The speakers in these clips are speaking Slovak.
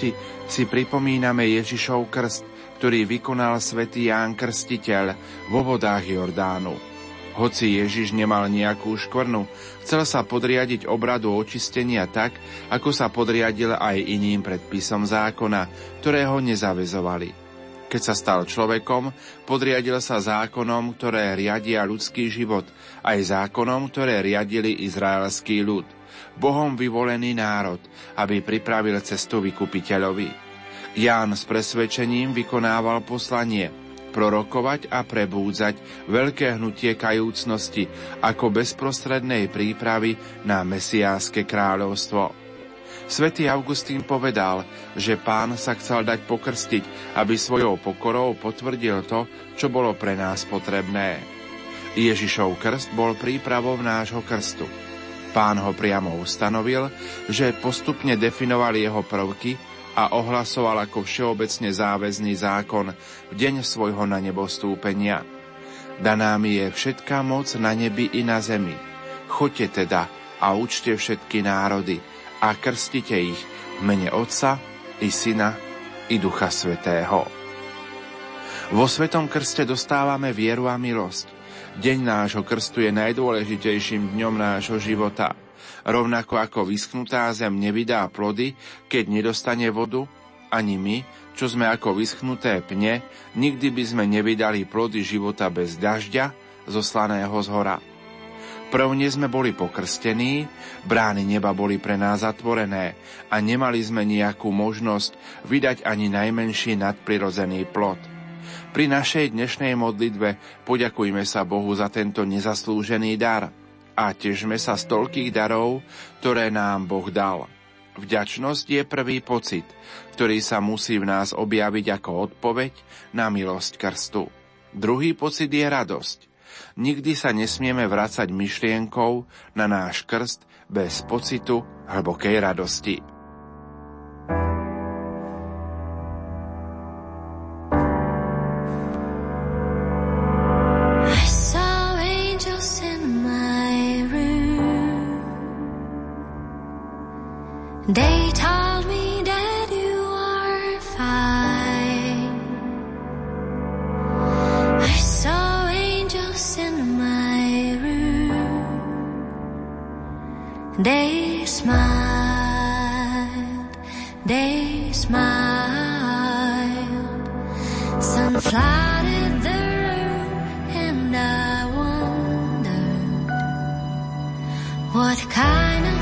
sviatosti si pripomíname Ježišov krst, ktorý vykonal svätý Ján Krstiteľ vo vodách Jordánu. Hoci Ježiš nemal nejakú škvrnu, chcel sa podriadiť obradu očistenia tak, ako sa podriadil aj iným predpisom zákona, ktoré ho nezavezovali. Keď sa stal človekom, podriadil sa zákonom, ktoré riadia ľudský život, aj zákonom, ktoré riadili izraelský ľud – Bohom vyvolený národ, aby pripravil cestu vykupiteľovi. Ján s presvedčením vykonával poslanie prorokovať a prebúdzať veľké hnutie kajúcnosti ako bezprostrednej prípravy na mesiáske kráľovstvo. Svetý Augustín povedal, že pán sa chcel dať pokrstiť, aby svojou pokorou potvrdil to, čo bolo pre nás potrebné. Ježišov krst bol prípravou nášho krstu. Pán ho priamo ustanovil, že postupne definoval jeho prvky a ohlasoval ako všeobecne záväzný zákon v deň svojho na nebo stúpenia. Daná mi je všetká moc na nebi i na zemi. Choďte teda a učte všetky národy a krstite ich v mene Otca i Syna i Ducha Svetého. Vo Svetom krste dostávame vieru a milosť. Deň nášho krstu je najdôležitejším dňom nášho života. Rovnako ako vyschnutá zem nevydá plody, keď nedostane vodu, ani my, čo sme ako vyschnuté pne, nikdy by sme nevydali plody života bez dažďa, zoslaného z hora. Prvne sme boli pokrstení, brány neba boli pre nás zatvorené a nemali sme nejakú možnosť vydať ani najmenší nadprirodzený plod. Pri našej dnešnej modlitbe poďakujme sa Bohu za tento nezaslúžený dar a težme sa z toľkých darov, ktoré nám Boh dal. Vďačnosť je prvý pocit, ktorý sa musí v nás objaviť ako odpoveď na milosť krstu. Druhý pocit je radosť. Nikdy sa nesmieme vrácať myšlienkou na náš krst bez pocitu hlbokej radosti. They smiled, they smiled. Sun flooded the room and I wondered what kind of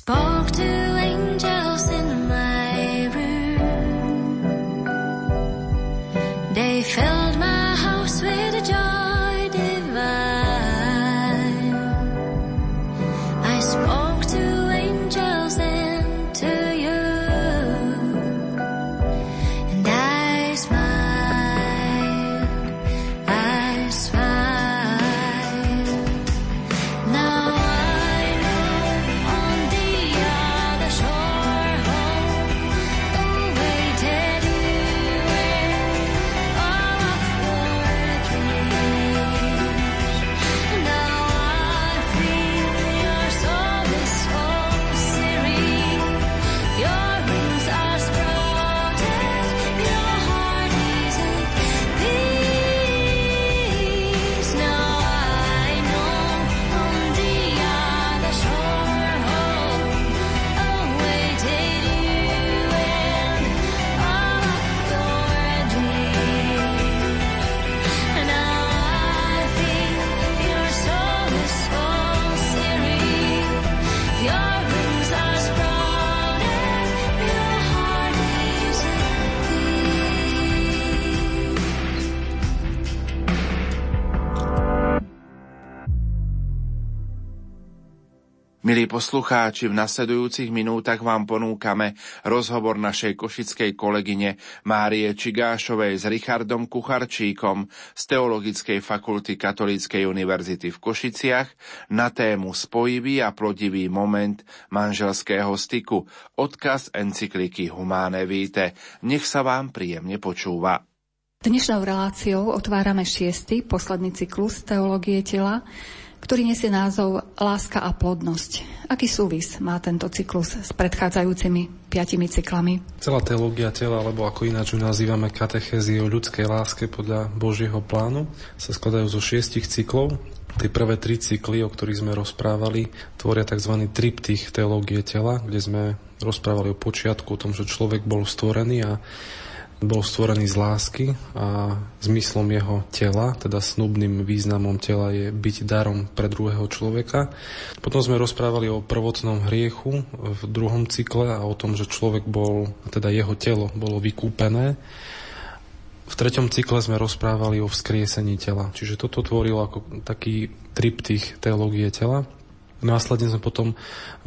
spoke to Milí poslucháči, v nasledujúcich minútach vám ponúkame rozhovor našej košickej kolegyne Márie Čigášovej s Richardom Kucharčíkom z Teologickej fakulty Katolíckej univerzity v Košiciach na tému Spojivý a plodivý moment manželského styku, odkaz encykliky Humane Vitae. Nech sa vám príjemne počúva. Dnešnou reláciou otvárame šiestý, posledný cyklus Teológie tela, ktorý nesie názov Láska a plodnosť. Aký súvis má tento cyklus s predchádzajúcimi piatimi cyklami? Celá teológia tela, alebo ako ináč ju nazývame katechézy o ľudskej láske podľa Božieho plánu, sa skladajú zo šiestich cyklov. Tie prvé tri cykly, o ktorých sme rozprávali, tvoria tzv. triptych teológie tela, kde sme rozprávali o počiatku, o tom, že človek bol stvorený a bol stvorený z lásky a zmyslom jeho tela, teda snubným významom tela je byť darom pre druhého človeka. Potom sme rozprávali o prvotnom hriechu v druhom cykle a o tom, že človek bol, teda jeho telo bolo vykúpené. V treťom cykle sme rozprávali o vzkriesení tela, čiže toto tvorilo ako taký triptych teológie tela. Následne sme potom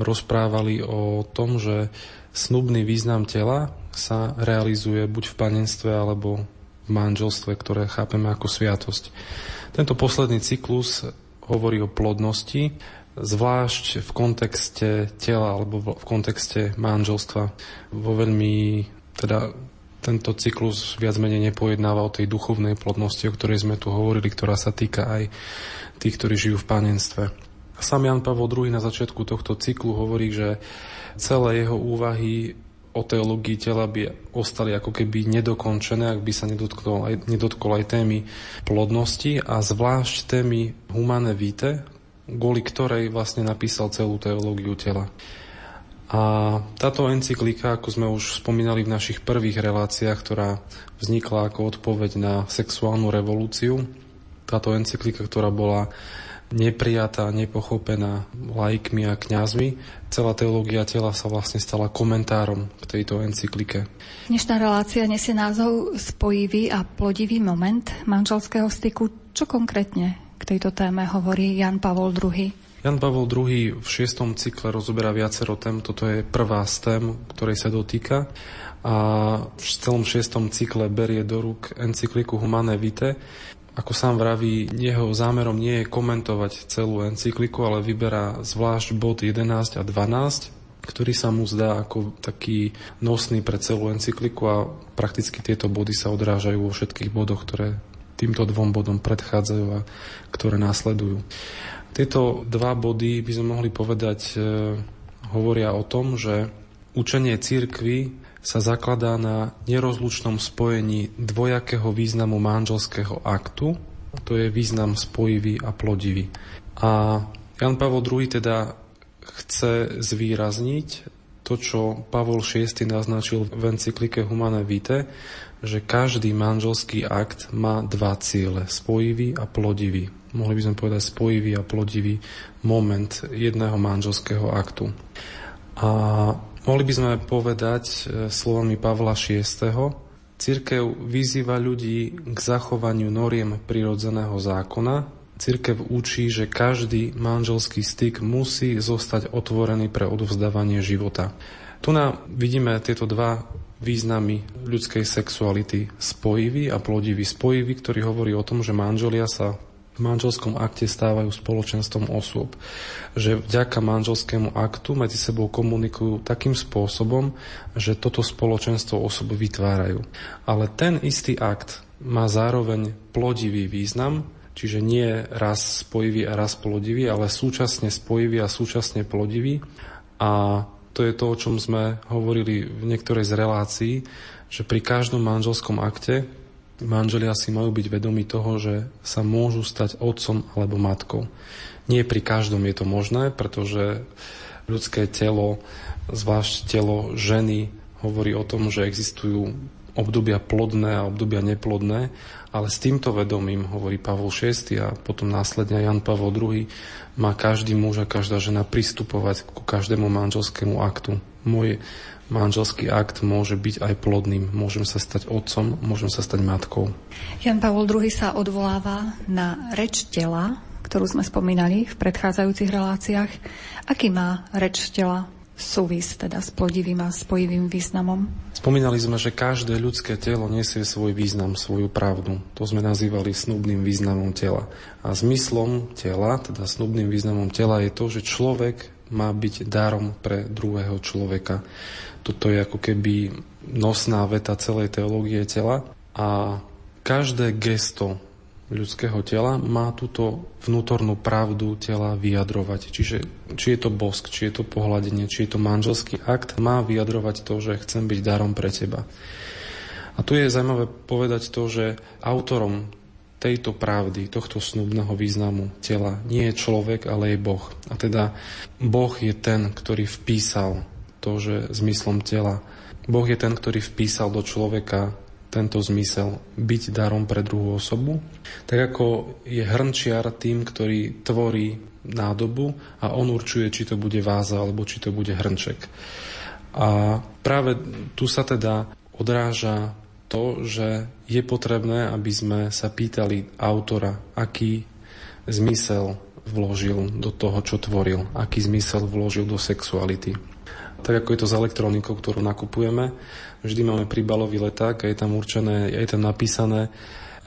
rozprávali o tom, že snubný význam tela sa realizuje buď v panenstve alebo v manželstve, ktoré chápeme ako sviatosť. Tento posledný cyklus hovorí o plodnosti, zvlášť v kontexte tela alebo v kontexte manželstva. Vo veľmi, teda tento cyklus viac menej nepojednáva o tej duchovnej plodnosti, o ktorej sme tu hovorili, ktorá sa týka aj tých, ktorí žijú v panenstve. Sam Jan Pavel II na začiatku tohto cyklu hovorí, že celé jeho úvahy o teológii tela by ostali ako keby nedokončené, ak by sa nedotkol aj, nedotkol aj témy plodnosti a zvlášť témy humane vitae, kvôli ktorej vlastne napísal celú teológiu tela. A táto encyklika, ako sme už spomínali v našich prvých reláciách, ktorá vznikla ako odpoveď na sexuálnu revolúciu, táto encyklika, ktorá bola neprijatá, nepochopená laikmi a kňazmi. Celá teológia tela sa vlastne stala komentárom k tejto encyklike. Dnešná relácia nesie názov Spojivý a plodivý moment manželského styku. Čo konkrétne k tejto téme hovorí Jan Pavol II? Jan Pavol II v šiestom cykle rozoberá viacero tém. Toto je prvá z tém, ktorej sa dotýka. A v celom šiestom cykle berie do rúk encykliku Humane Vitae, ako sám vraví, jeho zámerom nie je komentovať celú encykliku, ale vyberá zvlášť bod 11 a 12, ktorý sa mu zdá ako taký nosný pre celú encykliku a prakticky tieto body sa odrážajú vo všetkých bodoch, ktoré týmto dvom bodom predchádzajú a ktoré následujú. Tieto dva body by sme mohli povedať e, hovoria o tom, že učenie církvy sa zakladá na nerozlučnom spojení dvojakého významu manželského aktu, to je význam spojivý a plodivý. A Jan Pavol II teda chce zvýrazniť to, čo Pavol VI naznačil v encyklike Humane Vitae, že každý manželský akt má dva ciele, spojivý a plodivý. Mohli by sme povedať spojivý a plodivý moment jedného manželského aktu. A Mohli by sme povedať e, slovami Pavla VI. Cirkev vyzýva ľudí k zachovaniu noriem prirodzeného zákona. Cirkev učí, že každý manželský styk musí zostať otvorený pre odovzdávanie života. Tu na vidíme tieto dva významy ľudskej sexuality spojivý a plodivý. Spojivý, ktorý hovorí o tom, že manželia sa v manželskom akte stávajú spoločenstvom osôb. Že vďaka manželskému aktu medzi sebou komunikujú takým spôsobom, že toto spoločenstvo osob vytvárajú. Ale ten istý akt má zároveň plodivý význam, čiže nie raz spojivý a raz plodivý, ale súčasne spojivý a súčasne plodivý. A to je to, o čom sme hovorili v niektorej z relácií, že pri každom manželskom akte manželia si majú byť vedomi toho, že sa môžu stať otcom alebo matkou. Nie pri každom je to možné, pretože ľudské telo, zvlášť telo ženy, hovorí o tom, že existujú obdobia plodné a obdobia neplodné, ale s týmto vedomím, hovorí Pavol VI a potom následne Jan Pavol II, má každý muž a každá žena pristupovať ku každému manželskému aktu. Môj manželský akt môže byť aj plodným. Môžem sa stať otcom, môžem sa stať matkou. Jan Pavol II sa odvoláva na reč tela, ktorú sme spomínali v predchádzajúcich reláciách. Aký má reč tela súvis teda s plodivým a spojivým významom? Spomínali sme, že každé ľudské telo nesie svoj význam, svoju pravdu. To sme nazývali snubným významom tela. A zmyslom tela, teda snubným významom tela je to, že človek má byť darom pre druhého človeka. Toto je ako keby nosná veta celej teológie tela a každé gesto ľudského tela má túto vnútornú pravdu tela vyjadrovať. Čiže či je to bosk, či je to pohľadenie, či je to manželský akt, má vyjadrovať to, že chcem byť darom pre teba. A tu je zaujímavé povedať to, že autorom tejto pravdy, tohto snubného významu tela nie je človek, ale je Boh. A teda Boh je ten, ktorý vpísal to, že zmyslom tela. Boh je ten, ktorý vpísal do človeka tento zmysel byť darom pre druhú osobu, tak ako je hrnčiar tým, ktorý tvorí nádobu a on určuje, či to bude váza alebo či to bude hrnček. A práve tu sa teda odráža to, že je potrebné, aby sme sa pýtali autora, aký zmysel vložil do toho, čo tvoril, aký zmysel vložil do sexuality. Tak ako je to s elektronikou, ktorú nakupujeme, Vždy máme príbalový leták a je tam určené, je tam napísané,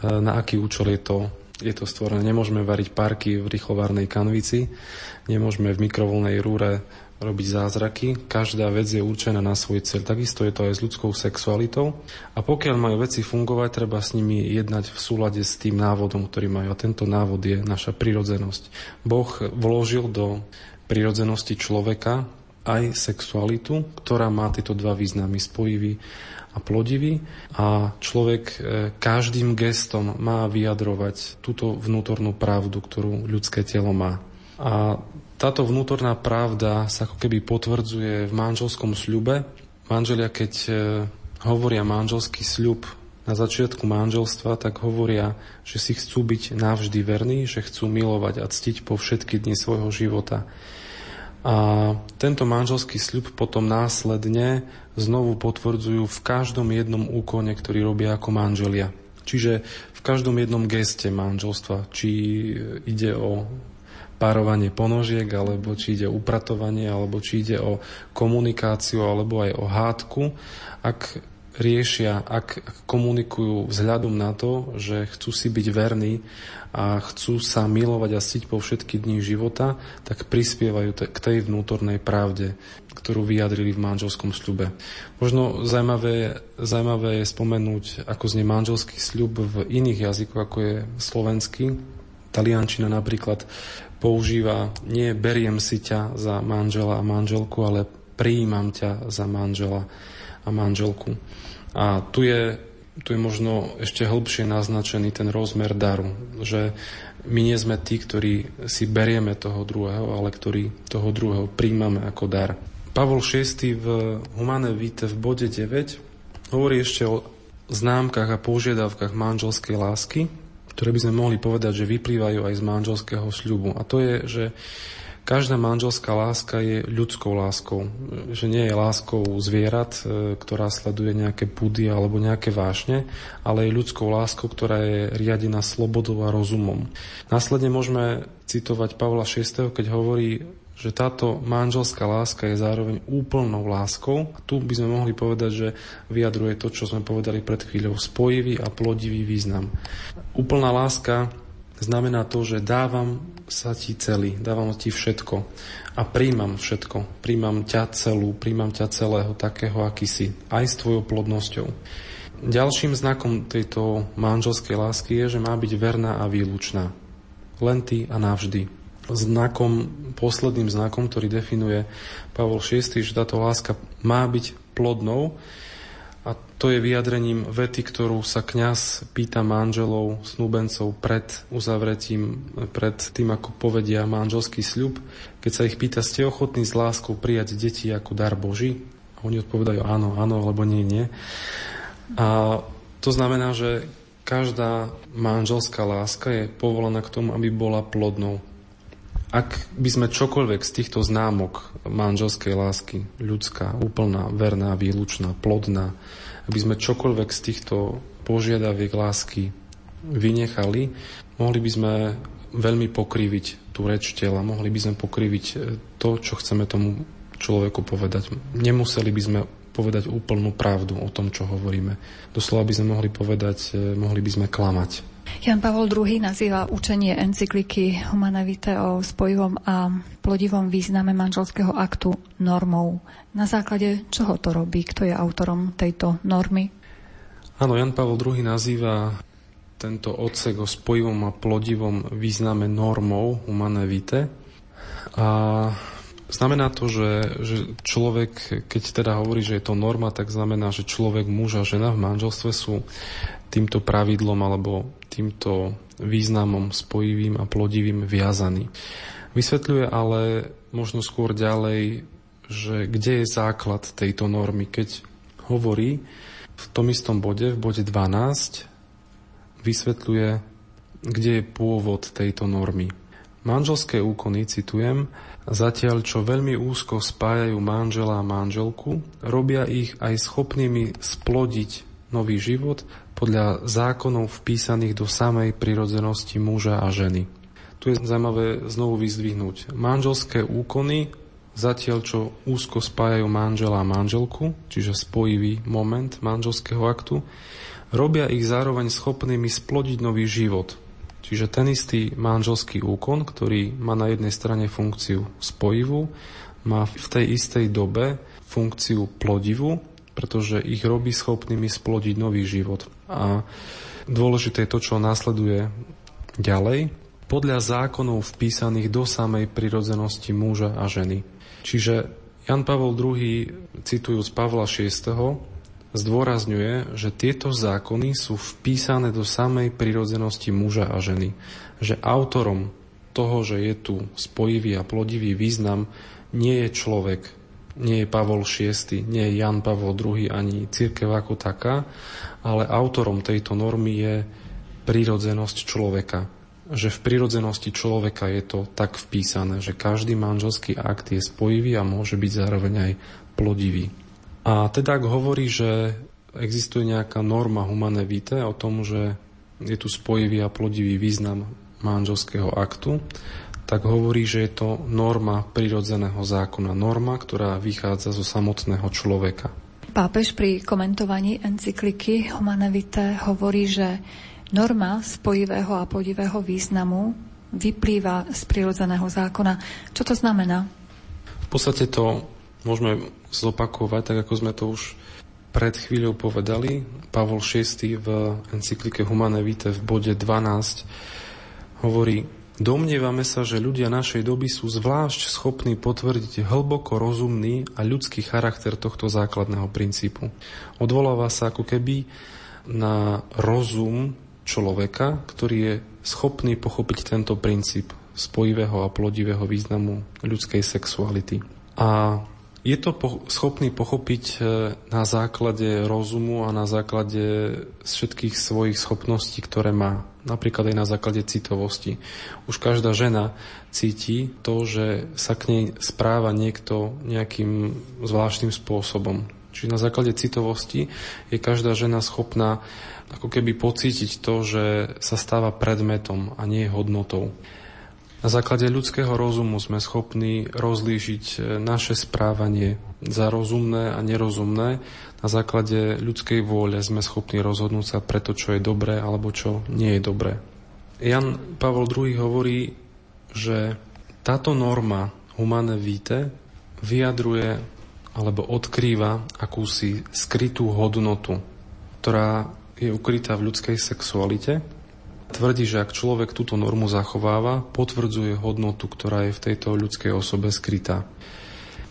e, na aký účel je to, je to stvorené. Nemôžeme variť parky v rýchlovárnej kanvici, nemôžeme v mikrovolnej rúre robiť zázraky. Každá vec je určená na svoj cieľ. Takisto je to aj s ľudskou sexualitou. A pokiaľ majú veci fungovať, treba s nimi jednať v súlade s tým návodom, ktorý majú. A tento návod je naša prirodzenosť. Boh vložil do prirodzenosti človeka aj sexualitu, ktorá má tieto dva významy, spojivý a plodivý. A človek e, každým gestom má vyjadrovať túto vnútornú pravdu, ktorú ľudské telo má. A táto vnútorná pravda sa ako keby potvrdzuje v manželskom sľube. Manželia, keď e, hovoria manželský sľub na začiatku manželstva, tak hovoria, že si chcú byť navždy verní, že chcú milovať a ctiť po všetky dni svojho života. A tento manželský sľub potom následne znovu potvrdzujú v každom jednom úkone, ktorý robia ako manželia. Čiže v každom jednom geste manželstva, či ide o párovanie ponožiek, alebo či ide o upratovanie, alebo či ide o komunikáciu, alebo aj o hádku, ak riešia, ak komunikujú vzhľadom na to, že chcú si byť verní a chcú sa milovať a ctiť po všetky dní života, tak prispievajú k tej vnútornej pravde, ktorú vyjadrili v manželskom sľube. Možno zaujímavé, zaujímavé je spomenúť, ako znie manželský sľub v iných jazykoch, ako je slovenský. Taliančina napríklad používa nie beriem si ťa za manžela a manželku, ale prijímam ťa za manžela a manželku. A tu je, tu je možno ešte hĺbšie naznačený ten rozmer daru, že my nie sme tí, ktorí si berieme toho druhého, ale ktorí toho druhého príjmame ako dar. Pavol VI v Humane Vite v bode 9 hovorí ešte o známkach a požiadavkách manželskej lásky, ktoré by sme mohli povedať, že vyplývajú aj z manželského sľubu. A to je, že Každá manželská láska je ľudskou láskou, že nie je láskou zvierat, e, ktorá sleduje nejaké pudy alebo nejaké vášne, ale je ľudskou láskou, ktorá je riadená slobodou a rozumom. Následne môžeme citovať Pavla VI, keď hovorí, že táto manželská láska je zároveň úplnou láskou. Tu by sme mohli povedať, že vyjadruje to, čo sme povedali pred chvíľou, spojivý a plodivý význam. Úplná láska znamená to, že dávam sa ti celý, dávam ti všetko a príjmam všetko. Príjmam ťa celú, príjmam ťa celého takého, aký si, aj s tvojou plodnosťou. Ďalším znakom tejto manželskej lásky je, že má byť verná a výlučná. Len ty a navždy. Znakom, posledným znakom, ktorý definuje Pavol VI, že táto láska má byť plodnou, a to je vyjadrením vety, ktorú sa kňaz pýta manželov, snúbencov pred uzavretím, pred tým, ako povedia manželský sľub. Keď sa ich pýta, ste ochotní s láskou prijať deti ako dar Boží? A oni odpovedajú áno, áno, alebo nie, nie. A to znamená, že každá manželská láska je povolená k tomu, aby bola plodnou. Ak by sme čokoľvek z týchto známok manželskej lásky, ľudská, úplná, verná, výlučná, plodná, aby sme čokoľvek z týchto požiadaviek lásky vynechali, mohli by sme veľmi pokriviť tú reč tela, mohli by sme pokriviť e, to, čo chceme tomu človeku povedať. Nemuseli by sme povedať úplnú pravdu o tom, čo hovoríme. Doslova by sme mohli povedať, e, mohli by sme klamať. Jan Pavol II nazýva učenie encykliky Humana Vitae o spojivom a plodivom význame manželského aktu normou. Na základe čoho to robí? Kto je autorom tejto normy? Áno, Jan Pavol II nazýva tento odsek o spojivom a plodivom význame normou Humana Vitae. A Znamená to, že, že človek, keď teda hovorí, že je to norma, tak znamená, že človek, muž a žena v manželstve sú týmto pravidlom alebo týmto významom spojivým a plodivým viazaní. Vysvetľuje ale možno skôr ďalej, že kde je základ tejto normy, keď hovorí v tom istom bode, v bode 12, vysvetľuje, kde je pôvod tejto normy. Manželské úkony, citujem, Zatiaľ, čo veľmi úzko spájajú manžela a manželku, robia ich aj schopnými splodiť nový život podľa zákonov vpísaných do samej prirodzenosti muža a ženy. Tu je zaujímavé znovu vyzdvihnúť. Manželské úkony, zatiaľ čo úzko spájajú manžela a manželku, čiže spojivý moment manželského aktu, robia ich zároveň schopnými splodiť nový život – Čiže ten istý manželský úkon, ktorý má na jednej strane funkciu spojivú, má v tej istej dobe funkciu plodivú, pretože ich robí schopnými splodiť nový život. A dôležité je to, čo následuje ďalej, podľa zákonov vpísaných do samej prirodzenosti muža a ženy. Čiže Jan Pavol II, citujúc Pavla VI, zdôrazňuje, že tieto zákony sú vpísané do samej prirodzenosti muža a ženy. Že autorom toho, že je tu spojivý a plodivý význam, nie je človek, nie je Pavol VI, nie je Jan Pavol II ani církev ako taká, ale autorom tejto normy je prírodzenosť človeka. Že v prírodzenosti človeka je to tak vpísané, že každý manželský akt je spojivý a môže byť zároveň aj plodivý. A teda ak hovorí, že existuje nejaká norma humane vitae o tom, že je tu spojivý a plodivý význam manželského aktu, tak hovorí, že je to norma prirodzeného zákona. Norma, ktorá vychádza zo samotného človeka. Pápež pri komentovaní encykliky Humane Vitae hovorí, že norma spojivého a plodivého významu vyplýva z prirodzeného zákona. Čo to znamená? V podstate to môžeme zopakovať, tak ako sme to už pred chvíľou povedali. Pavol VI v encyklike Humane Vitae v bode 12 hovorí Domnievame sa, že ľudia našej doby sú zvlášť schopní potvrdiť hlboko rozumný a ľudský charakter tohto základného princípu. Odvoláva sa ako keby na rozum človeka, ktorý je schopný pochopiť tento princíp spojivého a plodivého významu ľudskej sexuality. A je to po, schopný pochopiť e, na základe rozumu a na základe všetkých svojich schopností, ktoré má. Napríklad aj na základe citovosti. Už každá žena cíti to, že sa k nej správa niekto nejakým zvláštnym spôsobom. Čiže na základe citovosti je každá žena schopná ako keby pocítiť to, že sa stáva predmetom a nie hodnotou. Na základe ľudského rozumu sme schopní rozlíšiť naše správanie za rozumné a nerozumné. Na základe ľudskej vôle sme schopní rozhodnúť sa pre to, čo je dobré alebo čo nie je dobré. Jan Pavol II hovorí, že táto norma humane vitae vyjadruje alebo odkrýva akúsi skrytú hodnotu, ktorá je ukrytá v ľudskej sexualite Tvrdí, že ak človek túto normu zachováva, potvrdzuje hodnotu, ktorá je v tejto ľudskej osobe skrytá.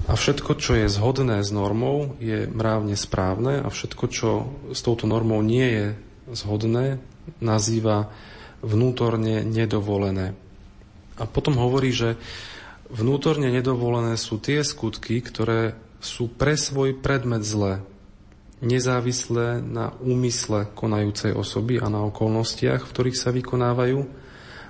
A všetko, čo je zhodné s normou, je mravne správne a všetko, čo s touto normou nie je zhodné, nazýva vnútorne nedovolené. A potom hovorí, že vnútorne nedovolené sú tie skutky, ktoré sú pre svoj predmet zlé, nezávislé na úmysle konajúcej osoby a na okolnostiach, v ktorých sa vykonávajú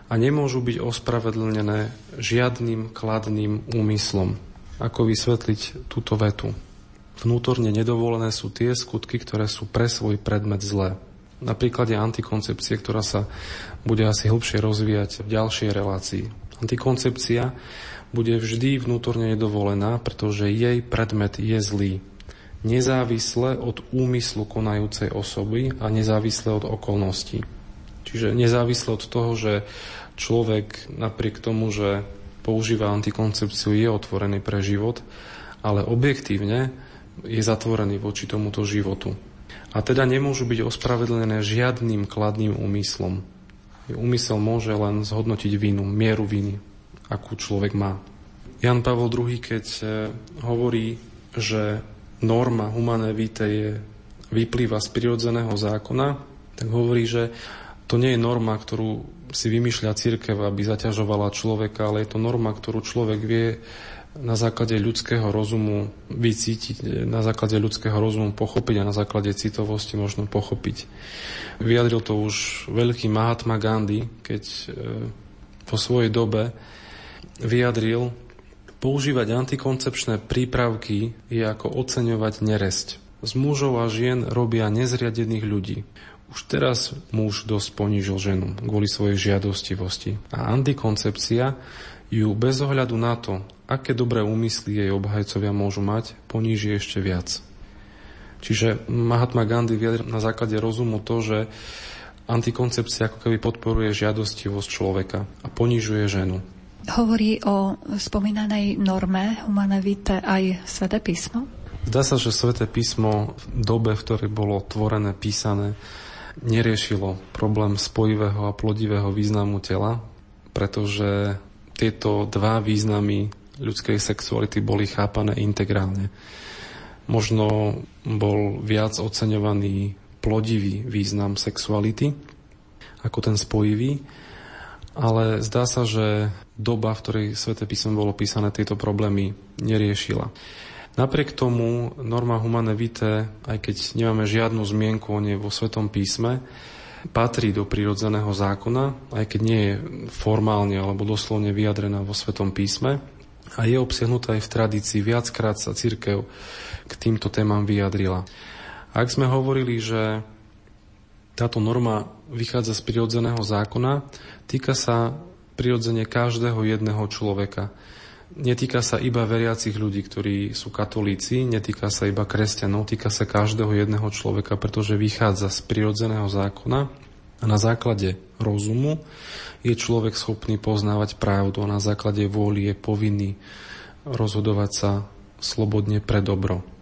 a nemôžu byť ospravedlnené žiadnym kladným úmyslom. Ako vysvetliť túto vetu? Vnútorne nedovolené sú tie skutky, ktoré sú pre svoj predmet zlé. Na príklade antikoncepcie, ktorá sa bude asi hlbšie rozvíjať v ďalšej relácii. Antikoncepcia bude vždy vnútorne nedovolená, pretože jej predmet je zlý. Nezávisle od úmyslu konajúcej osoby a nezávisle od okolností. Čiže nezávisle od toho, že človek napriek tomu, že používa antikoncepciu, je otvorený pre život, ale objektívne je zatvorený voči tomuto životu. A teda nemôžu byť ospravedlnené žiadnym kladným úmyslom. Úmysel môže len zhodnotiť vinu, mieru viny, akú človek má. Jan Pavel II, keď e, hovorí, že norma humané vitae je, vyplýva z prirodzeného zákona, tak hovorí, že to nie je norma, ktorú si vymýšľa církev, aby zaťažovala človeka, ale je to norma, ktorú človek vie na základe ľudského rozumu vycítiť, na základe ľudského rozumu pochopiť a na základe citovosti možno pochopiť. Vyjadril to už veľký Mahatma Gandhi, keď e, po svojej dobe vyjadril, používať antikoncepčné prípravky je ako oceňovať neresť. Z mužov a žien robia nezriadených ľudí. Už teraz muž dosť ponížil ženu kvôli svojej žiadostivosti. A antikoncepcia ju bez ohľadu na to, aké dobré úmysly jej obhajcovia môžu mať, poníži ešte viac. Čiže Mahatma Gandhi vyjadril na základe rozumu to, že antikoncepcia ako keby podporuje žiadostivosť človeka a ponižuje ženu. Hovorí o spomínanej norme Humane Vitae aj Sveté písmo? Zdá sa, že Sveté písmo v dobe, v ktorej bolo tvorené, písané, neriešilo problém spojivého a plodivého významu tela, pretože tieto dva významy ľudskej sexuality boli chápané integrálne. Možno bol viac oceňovaný plodivý význam sexuality ako ten spojivý, ale zdá sa, že doba, v ktorej Svete písmo bolo písané, tieto problémy neriešila. Napriek tomu norma humane vitae, aj keď nemáme žiadnu zmienku o nej vo Svetom písme, patrí do prírodzeného zákona, aj keď nie je formálne alebo doslovne vyjadrená vo Svetom písme a je obsiahnutá aj v tradícii. Viackrát sa církev k týmto témam vyjadrila. Ak sme hovorili, že táto norma vychádza z prirodzeného zákona, týka sa prirodzene každého jedného človeka. Netýka sa iba veriacich ľudí, ktorí sú katolíci, netýka sa iba kresťanov, týka sa každého jedného človeka, pretože vychádza z prirodzeného zákona a na základe rozumu je človek schopný poznávať pravdu a na základe vôly je povinný rozhodovať sa slobodne pre dobro.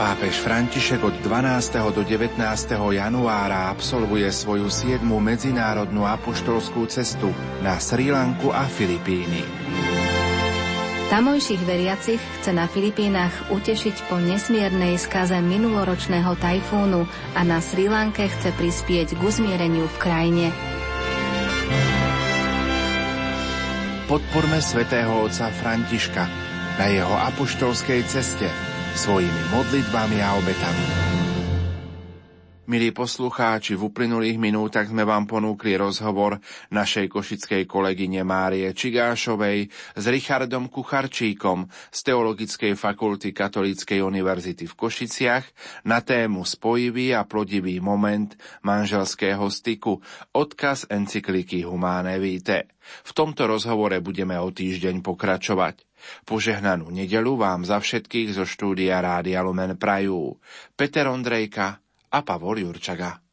Pápež František od 12. do 19. januára absolvuje svoju 7. medzinárodnú apoštolskú cestu na Sri Lanku a Filipíny. Tamojších veriacich chce na Filipínach utešiť po nesmiernej skaze minuloročného tajfúnu a na Sri Lanke chce prispieť k uzmiereniu v krajine. Podporme svätého otca Františka na jeho apoštolskej ceste svojimi modlitbami a obetami. Milí poslucháči, v uplynulých minútach sme vám ponúkli rozhovor našej košickej kolegyne Márie Čigášovej s Richardom Kucharčíkom z Teologickej fakulty Katolíckej univerzity v Košiciach na tému spojivý a plodivý moment manželského styku, odkaz encykliky Humane Vitae. V tomto rozhovore budeme o týždeň pokračovať. Požehnanú nedelu vám za všetkých zo štúdia Rádia Lumen Prajú. Peter Ondrejka, a Pavol Jurčaga.